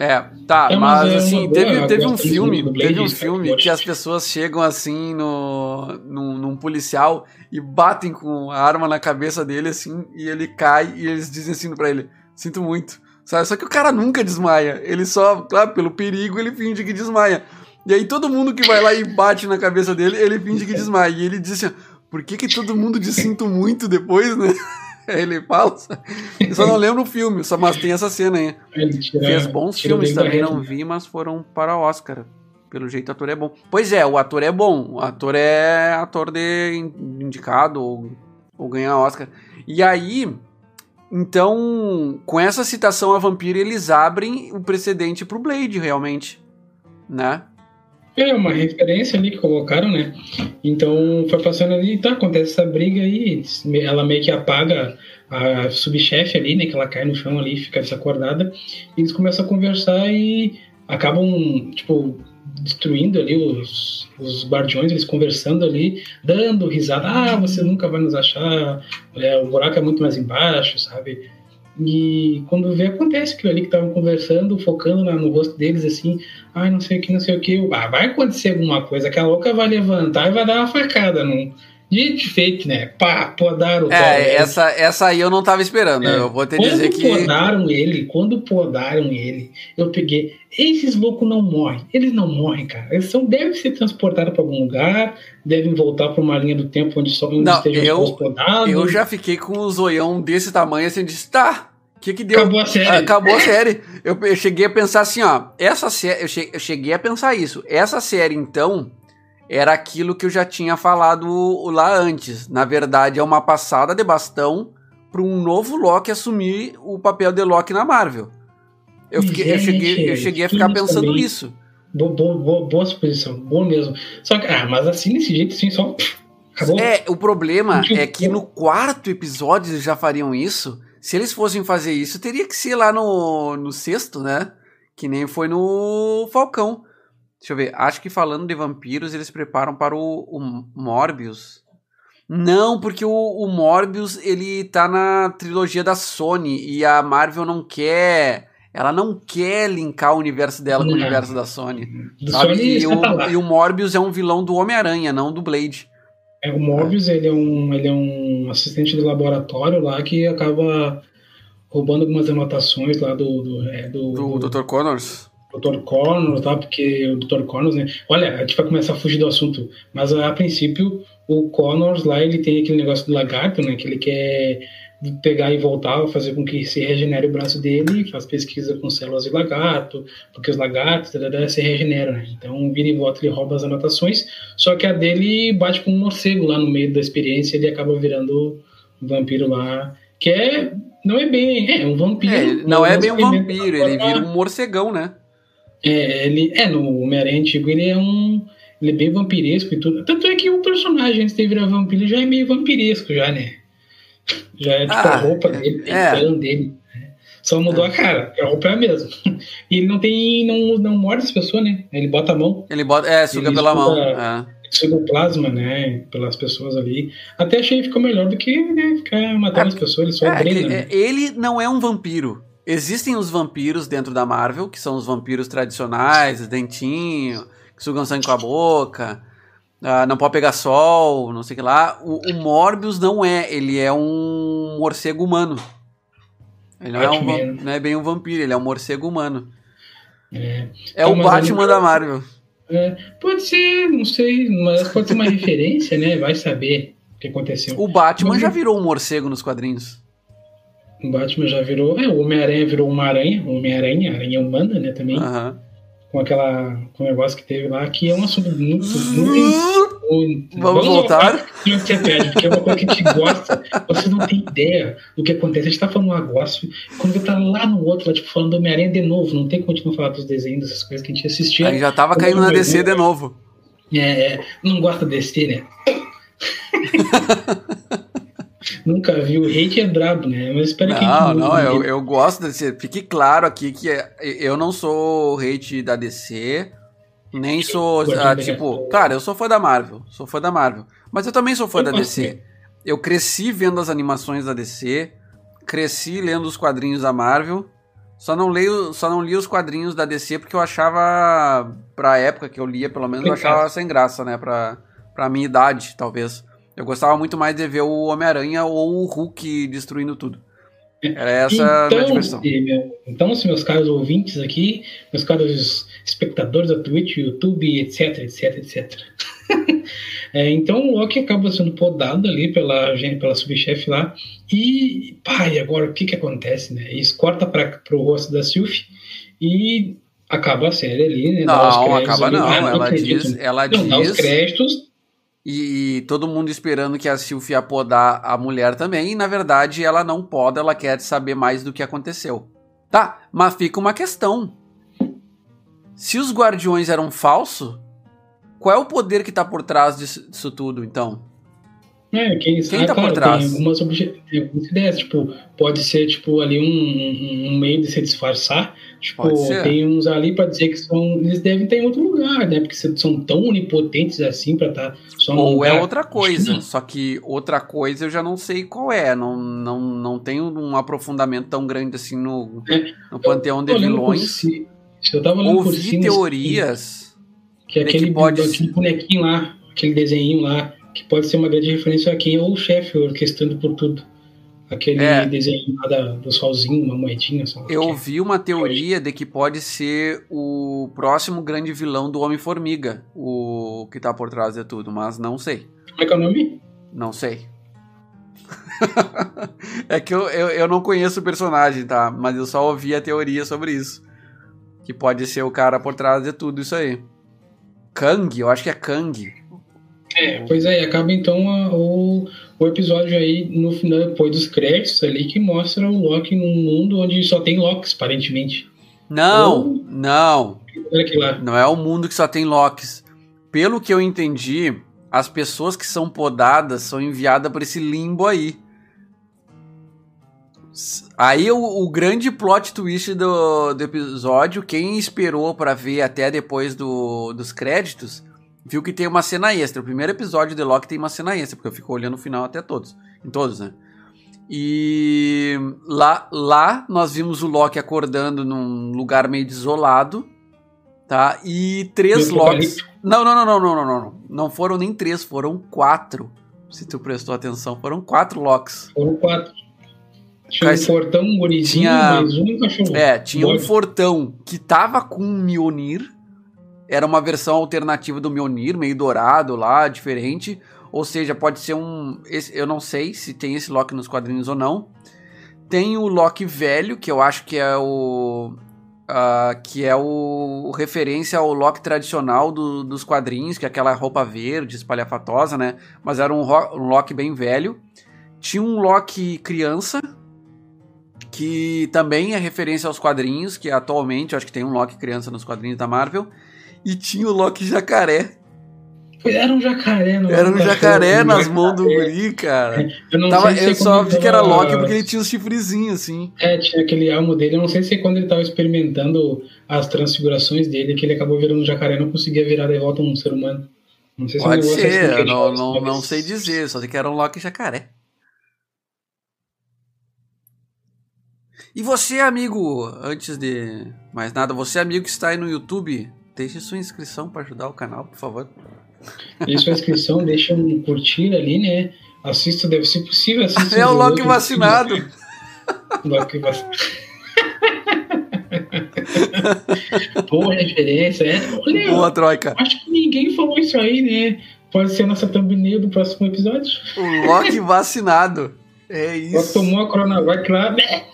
É, tá, é, mas, mas é assim, teve, teve um filme, Blade, teve um filme que as pessoas chegam assim no, num, num, policial e batem com a arma na cabeça dele assim, e ele cai e eles dizem assim pra ele, sinto muito, sabe? Só que o cara nunca desmaia, ele só, claro, pelo perigo ele finge que desmaia. E aí todo mundo que vai lá e bate na cabeça dele, ele finge que desmaia. E ele diz assim, por que que todo mundo diz sinto muito depois, né? ele fala. Eu só não lembro o filme, só, mas tem essa cena aí. Tira, Fez bons filmes também, não vi, mas foram para Oscar. Pelo jeito, o ator é bom. Pois é, o ator é bom. O ator é ator de indicado ou, ou ganhar Oscar. E aí, então, com essa citação a Vampiro, eles abrem o precedente pro Blade, realmente. Né? É uma referência ali que colocaram, né? Então foi passando ali, tá, acontece essa briga aí, ela meio que apaga a subchefe ali, né? Que ela cai no chão ali, fica desacordada, e eles começam a conversar e acabam, tipo, destruindo ali os, os guardiões, eles conversando ali, dando risada, ah, você nunca vai nos achar, é, o buraco é muito mais embaixo, sabe? E quando vê, acontece aquilo ali que estavam conversando, focando no rosto deles, assim, ai, não sei o que, não sei o que. Ah, vai acontecer alguma coisa, que a louca vai levantar e vai dar uma facada. Não, de feito, né? Pá, podaram o É, essa, essa aí eu não tava esperando. É. Eu vou te quando dizer que. Quando podaram ele, quando podaram ele, eu peguei. Esses loucos não morrem. Eles não morrem, cara. Eles são, devem ser transportados para algum lugar, devem voltar para uma linha do tempo onde só não, estejam eu, podados. Eu já fiquei com um zoião desse tamanho assim, disse, tá. O que, que deu? Acabou a série. Acabou a série. Eu, eu cheguei a pensar assim, ó. Essa série. Eu cheguei a pensar isso. Essa série, então era aquilo que eu já tinha falado lá antes. Na verdade, é uma passada de bastão para um novo Loki assumir o papel de Loki na Marvel. Eu, fiquei, Gente, eu cheguei, eu cheguei a ficar pensando também. nisso. Boa, boa, boa suposição, boa mesmo. Só que, ah, mas assim, desse jeito, assim, só. Acabou. É, o problema é que no quarto episódio eles já fariam isso. Se eles fossem fazer isso, teria que ser lá no, no sexto, né? Que nem foi no Falcão. Deixa eu ver. Acho que falando de vampiros, eles preparam para o, o Morbius. Não, porque o, o, Morbius ele tá na trilogia da Sony e a Marvel não quer. Ela não quer linkar o universo dela com o universo da Sony. Sabe? E, o, e o Morbius é um vilão do Homem-Aranha, não do Blade. É, o Morbius ele é, um, ele é um assistente de laboratório lá que acaba roubando algumas anotações lá do. Do, é, do, do, do Dr. Connors? Dr. Connors, tá? Porque o Dr. Connors, né? Olha, a gente vai começar a fugir do assunto, mas a princípio o Connors lá, ele tem aquele negócio do lagarto, né? Que ele quer pegar e voltar, fazer com que se regenere o braço dele, faz pesquisa com células de lagarto, porque os lagartos tadadá, se regeneram, né? Então, vira e volta, ele rouba as anotações, só que a dele bate com um morcego lá no meio da experiência, ele acaba virando um vampiro lá, que é, não é bem, é, um vampiro. É, não é bem um vampiro, ele vira um morcegão, né? É, ele, é, no Homem-Aranha antigo ele é um, ele é bem vampiresco e tudo, tanto é que o personagem antes de virar vampiro já é meio vampiresco já, né? Já é tipo ah, a roupa dele, tem é. o dele. Né? Só mudou é. a cara, a roupa é a mesma. E ele não tem. não, não morde as pessoas, né? Ele bota a mão. Ele bota. É, suga pela mão. É. Suga o plasma, né? Pelas pessoas ali. Até achei que ficou melhor do que né, ficar matando é, as pessoas, ele só é, drena. Ele, né? ele não é um vampiro. Existem os vampiros dentro da Marvel, que são os vampiros tradicionais, dentinho, que sugam sangue com a boca. Uh, não pode pegar sol, não sei o que lá. O, o, Morbius não é, ele é um morcego humano. Ele não é, um, não é bem um vampiro, ele é um morcego humano. É, é o Batman da Marvel. É, pode ser, não sei, mas pode ser uma referência, né? Vai saber o que aconteceu. O Batman mas, já virou um morcego nos quadrinhos. O Batman já virou. É, o Homem-Aranha virou uma aranha, Homem-Aranha, aranha humana, né, também. Uhum com aquela com o negócio que teve lá, que é um assunto muito, muito, muito Vamos, voltar? Você porque é uma coisa que a gente gosta. Você não tem ideia do que acontece. A gente tá falando um negócio, quando tá lá no outro, lá, tipo, falando do Homem-Aranha de novo, não tem como a gente não falar dos desenhos, dessas coisas que a gente assistia. Aí já tava caindo na DC de novo. É, é, não gosta de DC, né? Nunca vi. O hate é brabo, né? Mas espero não, que. Não, não, eu, eu gosto desse. Fique claro aqui que é, eu não sou hate da DC. Nem sou, ah, tipo, claro, eu sou fã da Marvel, sou fã da Marvel, mas eu também sou fã eu da DC. Eu cresci vendo as animações da DC, cresci lendo os quadrinhos da Marvel, só não leio, só não li os quadrinhos da DC porque eu achava, pra época que eu lia, pelo menos, eu achava sem graça, né, pra, pra minha idade, talvez. Eu gostava muito mais de ver o Homem-Aranha ou o Hulk destruindo tudo. Era essa então, a minha diversão. Então, se meus caros ouvintes aqui, meus caros espectadores da Twitch, YouTube, etc, etc, etc. é, então o Loki acaba sendo podado ali pela, pela subchefe lá. E, pai, agora o que que acontece, né? Isso corta para o rosto da Sylvie e acaba a série ali, né? Não, acaba não. Ah, não ela diz, né? ela não, diz... Dá os créditos, e todo mundo esperando que a Sylvie ia podar a mulher também, e na verdade ela não poda, ela quer saber mais do que aconteceu. Tá, mas fica uma questão. Se os guardiões eram falsos, qual é o poder que tá por trás disso, disso tudo, então? É, quem, quem tá claro, por trás? Tem algumas, tem algumas ideias, tipo, pode ser tipo ali um, um, meio de se disfarçar. Tipo, tem uns ali para dizer que são. Eles devem estar em outro lugar, né? Porque são tão onipotentes assim para estar tá só Ou lugar. é outra coisa. Que só que outra coisa eu já não sei qual é. Não, não, não tenho um aprofundamento tão grande assim no, é, no panteão de vilões. Se eu tava Ouvi teorias. Que, que aquele, que pode... aquele bonequinho lá, aquele desenho lá que pode ser uma grande referência a quem é o chefe orquestrando por tudo. Aquele é. desenho lá do solzinho, uma moedinha. Só Eu ouvi uma teoria de que pode ser o próximo grande vilão do Homem-Formiga, o que tá por trás de tudo, mas não sei. Como é que é o nome? Não sei. é que eu, eu, eu não conheço o personagem, tá? Mas eu só ouvi a teoria sobre isso. Que pode ser o cara por trás de tudo isso aí. Kang, eu acho que é Kang. É, pois é, acaba então a, o, o episódio aí no final, depois dos créditos ali, que mostra o Loki num mundo onde só tem Locks, aparentemente. Não, Ou, não. Não é o mundo que só tem Locks. Pelo que eu entendi, as pessoas que são podadas são enviadas para esse limbo aí. Aí o, o, grande plot twist do, do episódio, quem esperou para ver até depois do, dos créditos, viu que tem uma cena extra. O primeiro episódio de Loki tem uma cena extra, porque eu fico olhando o final até todos. Em todos, né? E lá, lá nós vimos o Loki acordando num lugar meio desolado, tá? E três Locks. Não, não, não, não, não, não, não. Não foram nem três, foram quatro. Se tu prestou atenção, foram quatro Locks. Foram quatro. Tinha um fortão, um gurizinho, Tinha- mais um um cachorro. É, tinha um Bode. fortão que tava com um Mjolnir. Era uma versão alternativa do Mjolnir, meio dourado lá, diferente. Ou seja, pode ser um. esse- eu não sei se tem esse Loki nos quadrinhos ou não. Tem o Loki velho, que eu acho que é o. ah, que é o referência ao Loki tradicional do- dos quadrinhos, que é aquela roupa verde, espalhafatosa, né? Mas era um, um Loki bem velho. Tinha um Loki criança, que também é referência aos quadrinhos, que atualmente eu acho que tem um Loki criança nos quadrinhos da Marvel. E tinha o Loki jacaré. Era um jacaré, não Era um jacaré nas mãos do guri, cara. Eu não Tava- sei se eu é só vi que era Loki porque ele tinha os chifrezinhos, assim. É, tinha aquele almo dele. Eu não sei se é quando ele tava experimentando as transfigurações dele que ele acabou virando um jacaré e não conseguia virar de volta um ser humano. Não sei se Pode assim ser, a eu gente não, não, talvez. não sei dizer, só sei que era um Loki jacaré. E você, amigo, antes de mais nada, você, amigo que está aí no YouTube, deixe sua inscrição para ajudar o canal, por favor. Deixa sua inscrição, deixa um curtir ali, né? Assista, deve ser possível assistir. É o Loki vacinado. Loki vacinado. Boa referência, é. Olha, Boa, Troika. acho que ninguém falou isso aí, né? Pode ser a nossa thumbnail do próximo episódio. O Loki vacinado. É isso. tomou a Coronavac lá, né?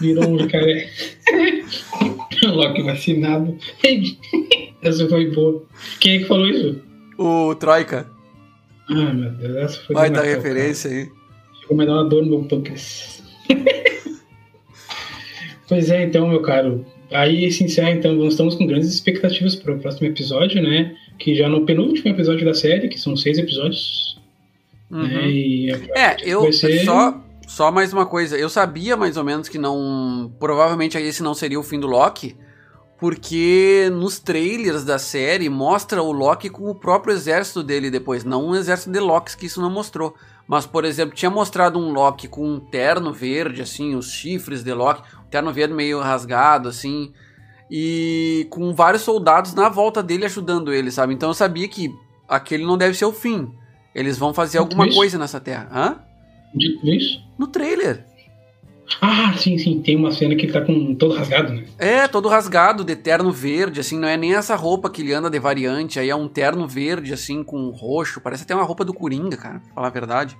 virou um jacaré. Loki vacinado. Essa foi boa. Quem é que falou isso? O Troika. Ah, meu Deus, essa foi Vai dar o referência aí. Ficou me dar uma dor no meu pâncreas. pois é, então, meu caro. Aí se encerra, então, nós estamos com grandes expectativas para o próximo episódio, né? Que já no penúltimo episódio da série, que são seis episódios. Uhum. Né? É, eu ser- só só mais uma coisa. Eu sabia mais ou menos que não, provavelmente esse não seria o fim do Loki, porque nos trailers da série mostra o Loki com o próprio exército dele depois, não um exército de Locks que isso não mostrou. Mas, por exemplo, tinha mostrado um Loki com um terno verde, assim, os chifres de Loki, um terno verde meio rasgado, assim, e com vários soldados na volta dele ajudando ele, sabe? Então eu sabia que aquele não deve ser o fim. Eles vão fazer alguma coisa nessa terra. Hã? Dito isso? No trailer. Ah, sim, sim. Tem uma cena que ele tá com todo rasgado, né? É, todo rasgado, de terno verde, assim, não é nem essa roupa que ele anda de variante, aí é um terno verde, assim, com roxo, parece até uma roupa do Coringa, cara, pra falar a verdade.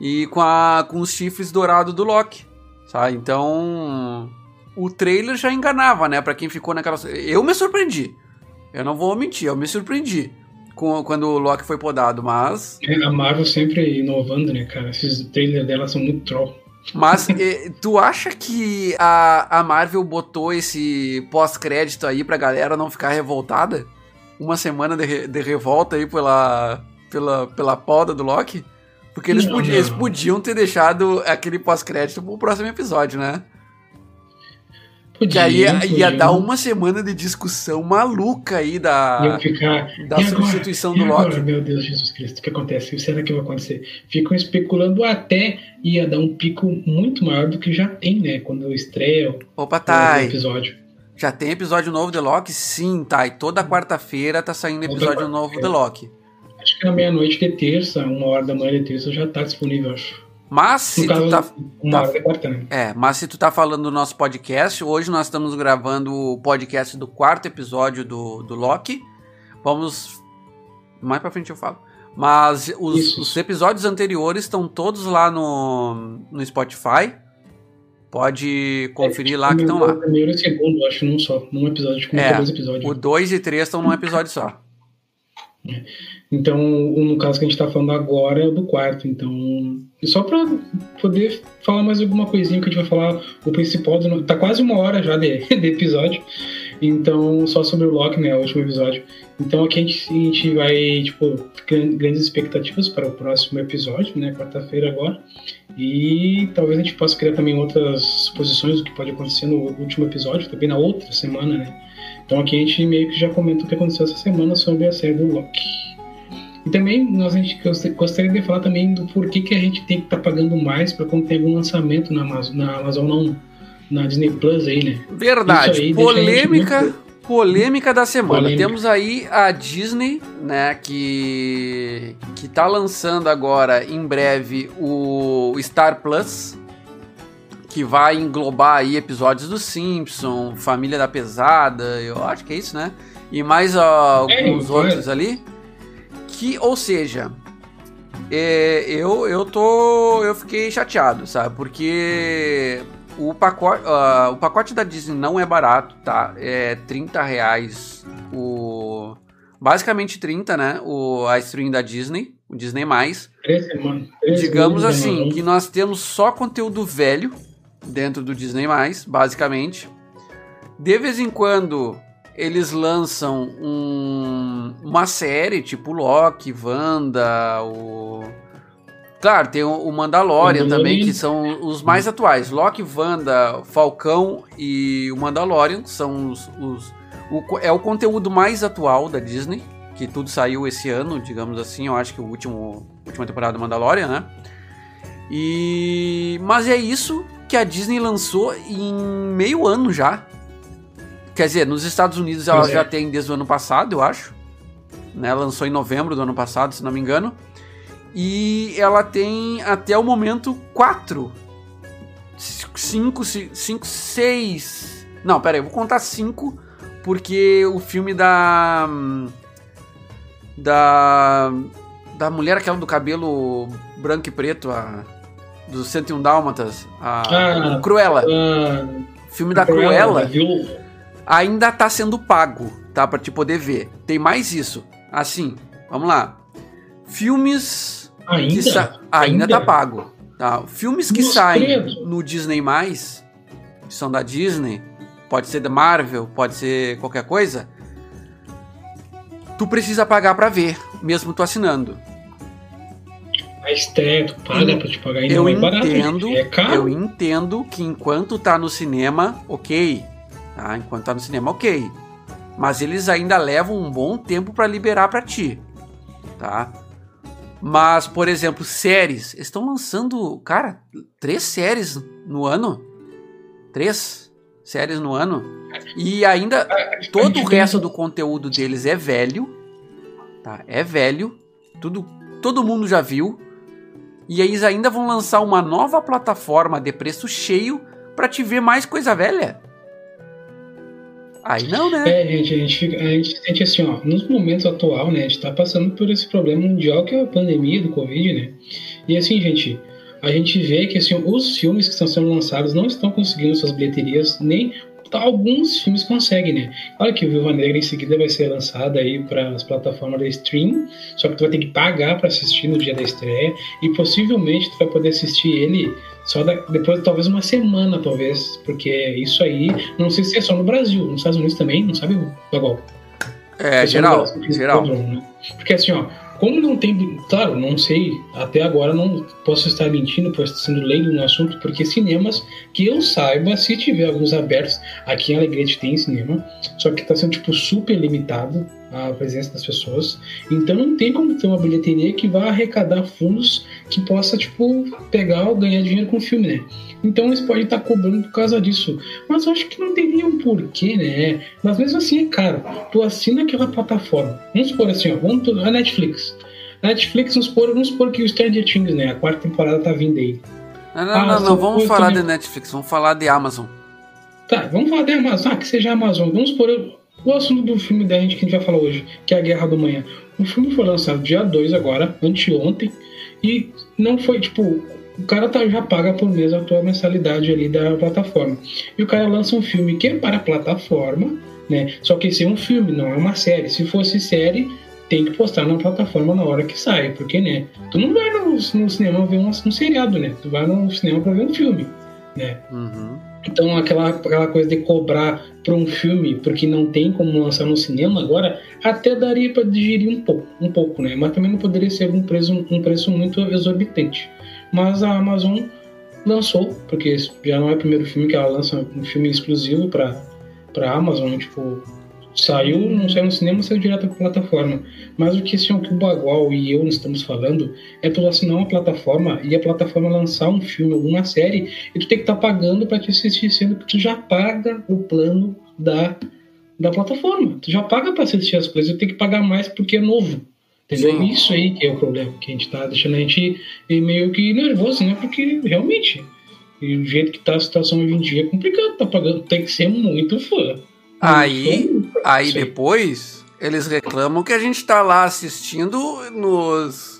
E com, a, com os chifres dourados do Loki, sabe? Então, o trailer já enganava, né, pra quem ficou naquela... Eu me surpreendi, eu não vou mentir, eu me surpreendi com, quando o Loki foi podado, mas... É, A Marvel sempre inovando, né, cara? Esses trailers dela são muito troll. Mas tu acha que a, a Marvel botou esse pós-crédito aí pra galera não ficar revoltada? Uma semana de, de revolta aí pela, pela, pela poda do Loki? Porque eles, Não, podi- não. eles podiam ter deixado aquele pós-crédito pro próximo episódio, né? Que Podia, aí ia, dar uma semana de discussão maluca aí da, Iam ficar. da "E agora? substituição E do agora, Loki. Meu Deus, Jesus Cristo, o que acontece? Será que vai acontecer? Ficam especulando até ia dar um pico muito maior do que já tem, né? Quando estreia o Opa, o Thay, episódio. já tem episódio novo de Loki? Sim, Thay. Toda quarta-feira tá saindo episódio novo de Loki. Acho que na meia-noite de terça, uma hora da manhã de terça, já tá disponível, acho. Mas se tu tá tá- quarta, né? É, mas se tu tá falando do nosso podcast, hoje nós estamos gravando o podcast do quarto episódio do, do Loki. Vamos. Mais pra frente eu falo. Mas os, Isso. os episódios anteriores estão todos lá no, no Spotify. Pode conferir lá que estão lá. O primeiro e o segundo, acho, num só. Num episódio, com É, dois episódios. O 2 e 3 estão num episódio só. Então, no caso que a gente tá falando agora é o do quarto. Então, só pra poder falar mais alguma coisinha que a gente vai falar, o principal, do, tá quase uma hora já de, de episódio. Então, só sobre o Loki, né, o último episódio. Então, aqui a gente, a gente vai, tipo, gran- grandes expectativas para o próximo episódio, né, quarta-feira agora. E talvez a gente possa criar também outras suposições do que pode acontecer no último episódio, também na outra semana, né. Então aqui a gente meio que já comenta o que aconteceu essa semana sobre a série do Loki. E também nós, a gente gost- gostaria de falar também do porquê que a gente tem que estar pagando mais para quando tem algum lançamento na Amazon, na Amazon não, na Disney Plus aí, né? Verdade. Aí polêmica. muito- Polêmica da semana. Polêmica. Temos aí a Disney, né, que que tá lançando agora em breve o Star Plus, que vai englobar aí episódios do Simpson, Família da Pesada, eu acho que é isso, né? E mais uh, alguns é, outros ali. Que, ou seja, é, eu, eu tô. Eu fiquei chateado, sabe? Porque o pacote, uh, o pacote da Disney não é barato, tá? É 30 reais o. Basicamente 30, né? O, a stream da Disney, o Disney. Semanas. Digamos assim, que nós temos só conteúdo velho dentro do Disney, basicamente. De vez em quando eles lançam um, uma série tipo Loki, Wanda, o. Claro, tem o Mandalorian também, que são os mais atuais. Loki, Wanda, Falcão e o Mandalorian são os. os o, é o conteúdo mais atual da Disney, que tudo saiu esse ano, digamos assim. Eu acho que o último última temporada do Mandalorian, né? E mas é isso que a Disney lançou em meio ano já. Quer dizer, nos Estados Unidos ela é. já tem desde o ano passado, eu acho. Né? Lançou em novembro do ano passado, se não me engano. E ela tem até o momento quatro. Cinco, cinco, seis. Não, pera aí, eu vou contar cinco. Porque o filme da. Da. Da mulher aquela do cabelo branco e preto, a, dos 101 Dálmatas, a, ah, Cruella. Ah, filme da Cruella. Cruella ainda está sendo pago, tá? Para te poder ver. Tem mais isso. Assim, vamos lá. Filmes ainda sa... ainda, ainda tá pago, tá? Filmes que Nossa, saem credo. no Disney+, que são da Disney, pode ser da Marvel, pode ser qualquer coisa. Tu precisa pagar para ver, mesmo tu assinando. A estreia, tu paga pra te pagar ainda eu mais entendo, barato. É. Eu entendo que enquanto tá no cinema, ok, Tá? Enquanto tá no cinema, ok. Mas eles ainda levam um bom tempo para liberar para ti. Tá? Mas, por exemplo, séries. Estão lançando, cara, três séries no ano. Três séries no ano. E ainda todo o resto do conteúdo deles é velho. Tá? É velho. Tudo, todo mundo já viu. E eles ainda vão lançar uma nova plataforma de preço cheio para te ver mais coisa velha. Aí não, né? É, gente, a gente, fica, a gente sente assim, ó, nos momentos atual, né, a gente tá passando por esse problema mundial que é a pandemia do Covid, né? E assim, gente, a gente vê que assim, os filmes que estão sendo lançados não estão conseguindo suas bilheterias, nem alguns filmes conseguem, né? Olha que o Viúva Negra em seguida vai ser lançada aí para as plataformas de stream, só que tu vai ter que pagar para assistir no dia da estreia e possivelmente tu vai poder assistir ele só da, depois talvez uma semana, talvez, porque isso aí, não sei se é só no Brasil, nos Estados Unidos também, não sabe, Bagol? É, geral, Brasil, geral. né? Porque assim, ó, como não tem, claro, não sei, até agora não posso estar mentindo, posso estar sendo leigo no assunto, porque cinemas que eu saiba, se tiver alguns abertos, aqui em Alegrete tem cinema, só que está sendo tipo super limitado a presença das pessoas. Então não tem como ter uma bilheteria que vá arrecadar fundos que possa, tipo, pegar ou ganhar dinheiro com o filme, né? Então eles podem estar cobrando por causa disso. Mas eu acho que não teria um porquê, né? Mas mesmo assim é caro. Tu assina aquela plataforma. Vamos supor assim, ó, vamos a Netflix. A Netflix, vamos supor, vamos supor que o Stranger Things, né? A quarta temporada tá vindo aí. Não, não, ah, não, não, vamos falar também... de Netflix, vamos falar de Amazon. Tá, vamos falar de Amazon. Ah, que seja Amazon. Vamos supor, o assunto do filme da gente que a gente vai falar hoje, que é a Guerra do Manhã. O filme foi lançado dia 2 agora, anteontem, e não foi, tipo, o cara tá, já paga por mês a tua mensalidade ali da plataforma. E o cara lança um filme que é para a plataforma, né? Só que esse é um filme, não é uma série. Se fosse série, tem que postar na plataforma na hora que sai, porque, né? Tu não vai no, no cinema ver um, um seriado, né? Tu vai no cinema para ver um filme, né? Uhum. Então, aquela, aquela coisa de cobrar para um filme, porque não tem como lançar no cinema agora, até daria para digerir um pouco, um pouco, né? Mas também não poderia ser um preço, um preço muito exorbitante. Mas a Amazon lançou, porque já não é o primeiro filme que ela lança um filme exclusivo para para Amazon, tipo, Saiu, não saiu no cinema, saiu direto para plataforma. Mas o que, assim, o que o Bagual e eu estamos falando é tu assinar uma plataforma e a plataforma lançar um filme, alguma série, e tu tem que estar tá pagando para te assistir, sendo que tu já paga o plano da, da plataforma. Tu já paga para assistir as coisas, tu tem que pagar mais porque é novo. Entendeu? Sim. Isso aí que é o problema, que a gente tá deixando a gente meio que nervoso, né? Porque realmente E do jeito que tá a situação hoje em dia é complicado, tá pagando, tem que ser muito fã. Aí, Muito fã, aí isso depois eles reclamam que a gente tá lá assistindo nos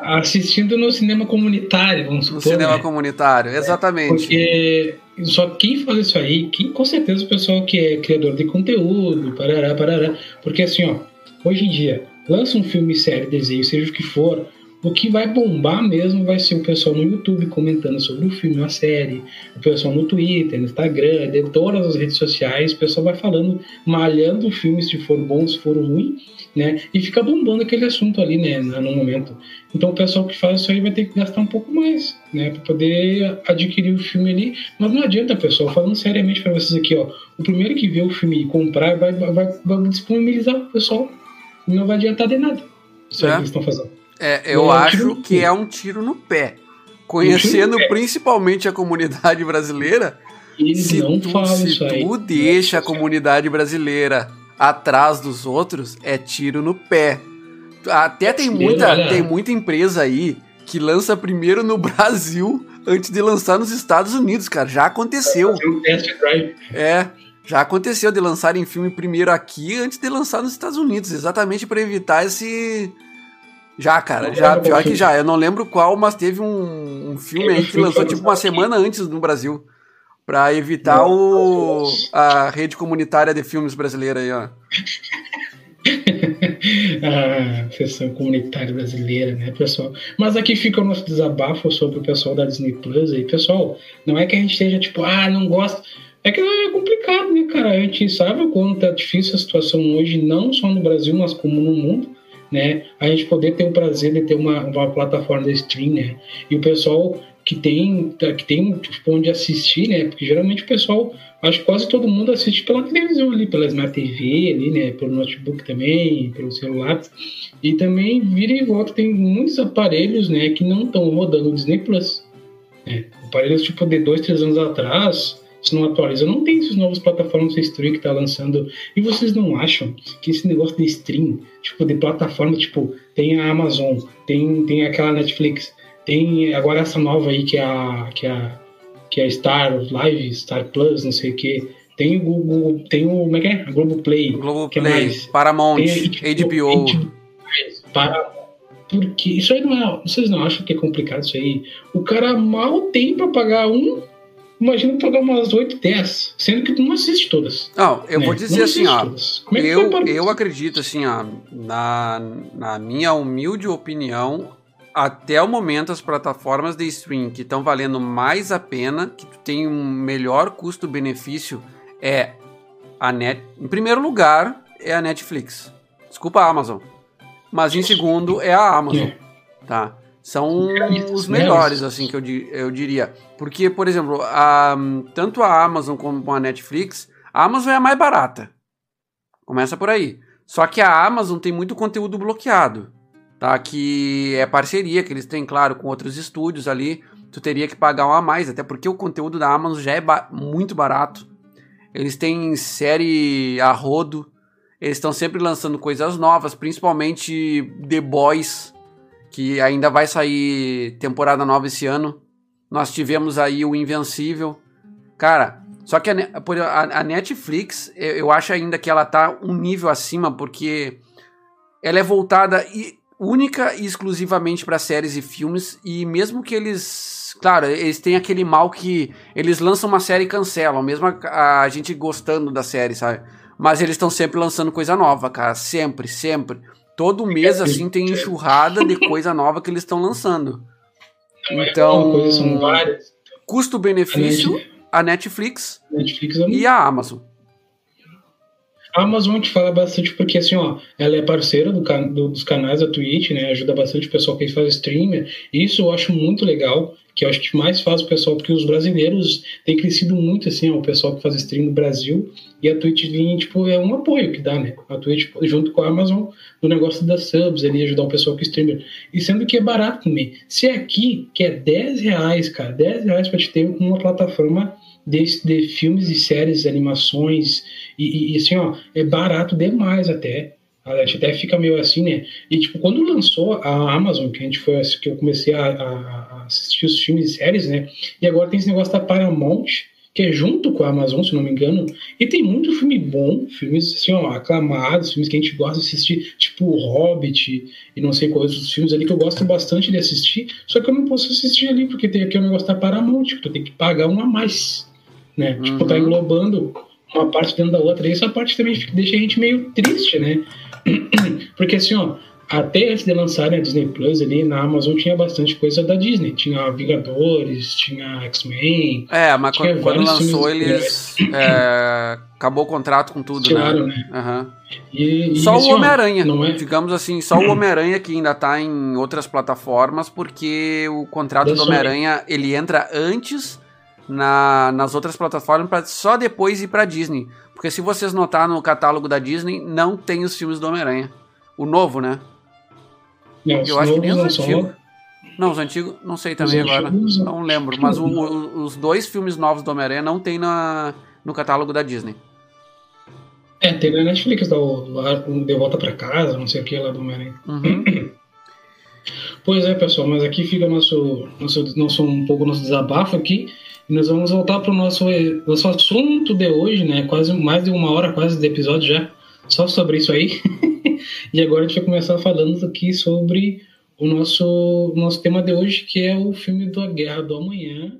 Assistindo no cinema comunitário, vamos no supor. cinema né? comunitário, exatamente. Porque só quem faz isso aí, quem, com certeza o pessoal que é criador de conteúdo, parará, parará. Porque assim, ó, hoje em dia, lança um filme, série, desenho, seja o que for, o que vai bombar mesmo vai ser o pessoal no YouTube comentando sobre o filme, a série, o pessoal no Twitter, no Instagram, de todas as redes sociais, o pessoal vai falando, malhando o filme se for bom, se for ruim, né? E fica bombando aquele assunto ali, né, no momento. Então o pessoal que faz isso aí vai ter que gastar um pouco mais, né, para poder adquirir o filme ali. Mas não adianta, pessoal, falando seriamente para vocês aqui, ó, o primeiro que vê o filme e comprar vai, vai, vai disponibilizar pro pessoal. Não vai adiantar de nada. Isso aí É. que eles estão fazendo. É, eu É acho que é um tiro no pé. Conhecendo pé. principalmente a comunidade brasileira, Eles se não tu, se tu deixa a comunidade brasileira atrás dos outros, é tiro no pé. Até tem muita, tem muita empresa aí que lança primeiro no Brasil antes de lançar nos Estados Unidos, cara. Já aconteceu. É, já aconteceu de lançarem filme primeiro aqui antes de lançar nos Estados Unidos, exatamente para evitar esse. Já, cara, já, pior que já. Eu não lembro qual, mas teve um, um filme aí que lançou tipo uma semana antes no Brasil. Pra evitar o, a rede comunitária de filmes brasileira aí, ó. a sessão comunitária brasileira, né, pessoal? Mas aqui fica o nosso desabafo sobre o pessoal da Disney Plus aí, pessoal. Não é que a gente esteja tipo, ah, não gosto. É que é complicado, né, cara? A gente sabe o quanto é difícil a situação hoje, não só no Brasil, mas como no mundo, né? A gente poder ter o prazer de ter uma, uma plataforma de stream, né? E o pessoal que tem, que tem tipo, onde assistir, né? Porque geralmente o pessoal, acho que quase todo mundo assiste pela televisão ali, pela Smart TV ali, né? Pelo notebook também, pelo celular. E também vira e volta, tem muitos aparelhos, né? Que não estão rodando o Disney Plus. Né? Aparelhos tipo de dois, três anos atrás, se não atualiza, não tem essas novas plataformas de stream que tá lançando. E vocês não acham que esse negócio de stream, tipo, de plataforma, tipo, tem a Amazon, tem, tem aquela Netflix, tem agora essa nova aí que é a, que é a, que é a Star Live, Star Plus, não sei o que. Tem o Google, tem o, como é que é? A Globoplay. que Globoplay, mais? Paramount, Tem, tipo, HBO. Para, porque isso aí não é. Vocês não acham que é complicado isso aí? O cara mal tem pra pagar um. Imagina pagar umas 8, 10. Sendo que tu não assiste todas. Não, eu né? vou dizer Não assim, ó. todas. Como é que Eu, para- eu acredito, assim, ó, na, na minha humilde opinião, até o momento as plataformas de stream que estão valendo mais a pena, que tu tem um melhor custo-benefício, é a Net. Em primeiro lugar, é a Netflix. Desculpa a Amazon. Mas em segundo é a Amazon, É. tá? São os melhores, assim, que eu, eu diria. Porque, por exemplo, a, tanto a Amazon como a Netflix, a Amazon é a mais barata. Começa por aí. Só que a Amazon tem muito conteúdo bloqueado, tá? Que é parceria que eles têm, claro, com outros estúdios ali. Tu teria que pagar um a mais, até porque o conteúdo da Amazon já é ba- muito barato. Eles têm série a rodo. Eles estão sempre lançando coisas novas, principalmente The Boys, que ainda vai sair temporada nova esse ano. Nós tivemos aí o Invencível. Cara, só que a, a- a Netflix, eu eu acho ainda que ela tá um nível acima, porque ela é voltada e- única e exclusivamente para séries e filmes, e mesmo que eles. Claro, eles têm aquele mal que eles lançam uma série e cancelam, mesmo a, a gente gostando da série, sabe? Mas eles estão sempre lançando coisa nova, cara. Sempre, sempre. Todo mês, assim, tem enxurrada de coisa nova que eles estão lançando. É Então. Custo-benefício, a Netflix Netflix é e a Amazon. A Amazon te fala bastante porque, assim, ó, ela é parceira do, do- dos canais da Twitch, né? Ajuda bastante o pessoal que faz streamer. Isso eu acho muito legal, que eu acho que mais faz o pessoal, porque os brasileiros têm crescido muito, assim, ó, o pessoal que faz stream no Brasil. E a Twitch vem, tipo, é um apoio que dá, né? A Twitch, junto com a Amazon, no negócio das subs ali, ajudar o pessoal que streamer. E sendo que é barato também. Se aqui, que é 10 reais, cara, 10 reais pra te ter uma plataforma de, de filmes e séries, animações, e, e, assim, ó, é barato demais até. A gente até fica meio assim, né? E, tipo, quando lançou a Amazon, que a gente foi, que eu comecei a, a, assistir os filmes e séries, né? E agora tem esse negócio da Paramount, que é junto com a Amazon, se não me engano, e tem muito filme bom, filmes assim, ó, aclamados, filmes que a gente gosta de assistir, tipo o Hobbit e não sei quais outros filmes ali que eu gosto bastante de assistir, só que eu não posso assistir ali, porque tem aqui o negócio da Paramount, que tu tem que pagar um a mais, né? Uhum. Tipo, tá englobando uma parte dentro da outra, e essa parte também deixa a gente meio triste, né? Porque assim, ó, até antes de lançarem a Disney Plus ali na Amazon tinha bastante coisa da Disney. Tinha Vingadores, tinha X-Men. É, mas quando, quando lançou eles. É, acabou o contrato com tudo, Tiraram, né? né? Uhum. E, e, só assim, o Homem-Aranha, é... digamos assim, só o Homem-Aranha que ainda tá em outras plataformas, porque o contrato do Homem-Aranha ele entra antes na, nas outras plataformas para só depois ir para Disney. Porque se vocês notar no catálogo da Disney, não tem os filmes do Homem-Aranha. O novo, né? Não, eu acho que nem os antigos. Não, os antigos, não sei também agora. Não lembro. Mas o, o, os dois filmes novos do Homem-Aranha não tem na, no catálogo da Disney. É, tem na Netflix, lá, De Volta pra Casa, não sei o que lá do Homem-Aranha. Uhum. pois é, pessoal, mas aqui fica nosso, nosso, nosso um pouco nosso desabafo aqui. Nós vamos voltar para o nosso, nosso assunto de hoje, né? Quase mais de uma hora quase de episódio já, só sobre isso aí. e agora a gente vai começar falando aqui sobre o nosso, nosso tema de hoje, que é o filme da Guerra do Amanhã,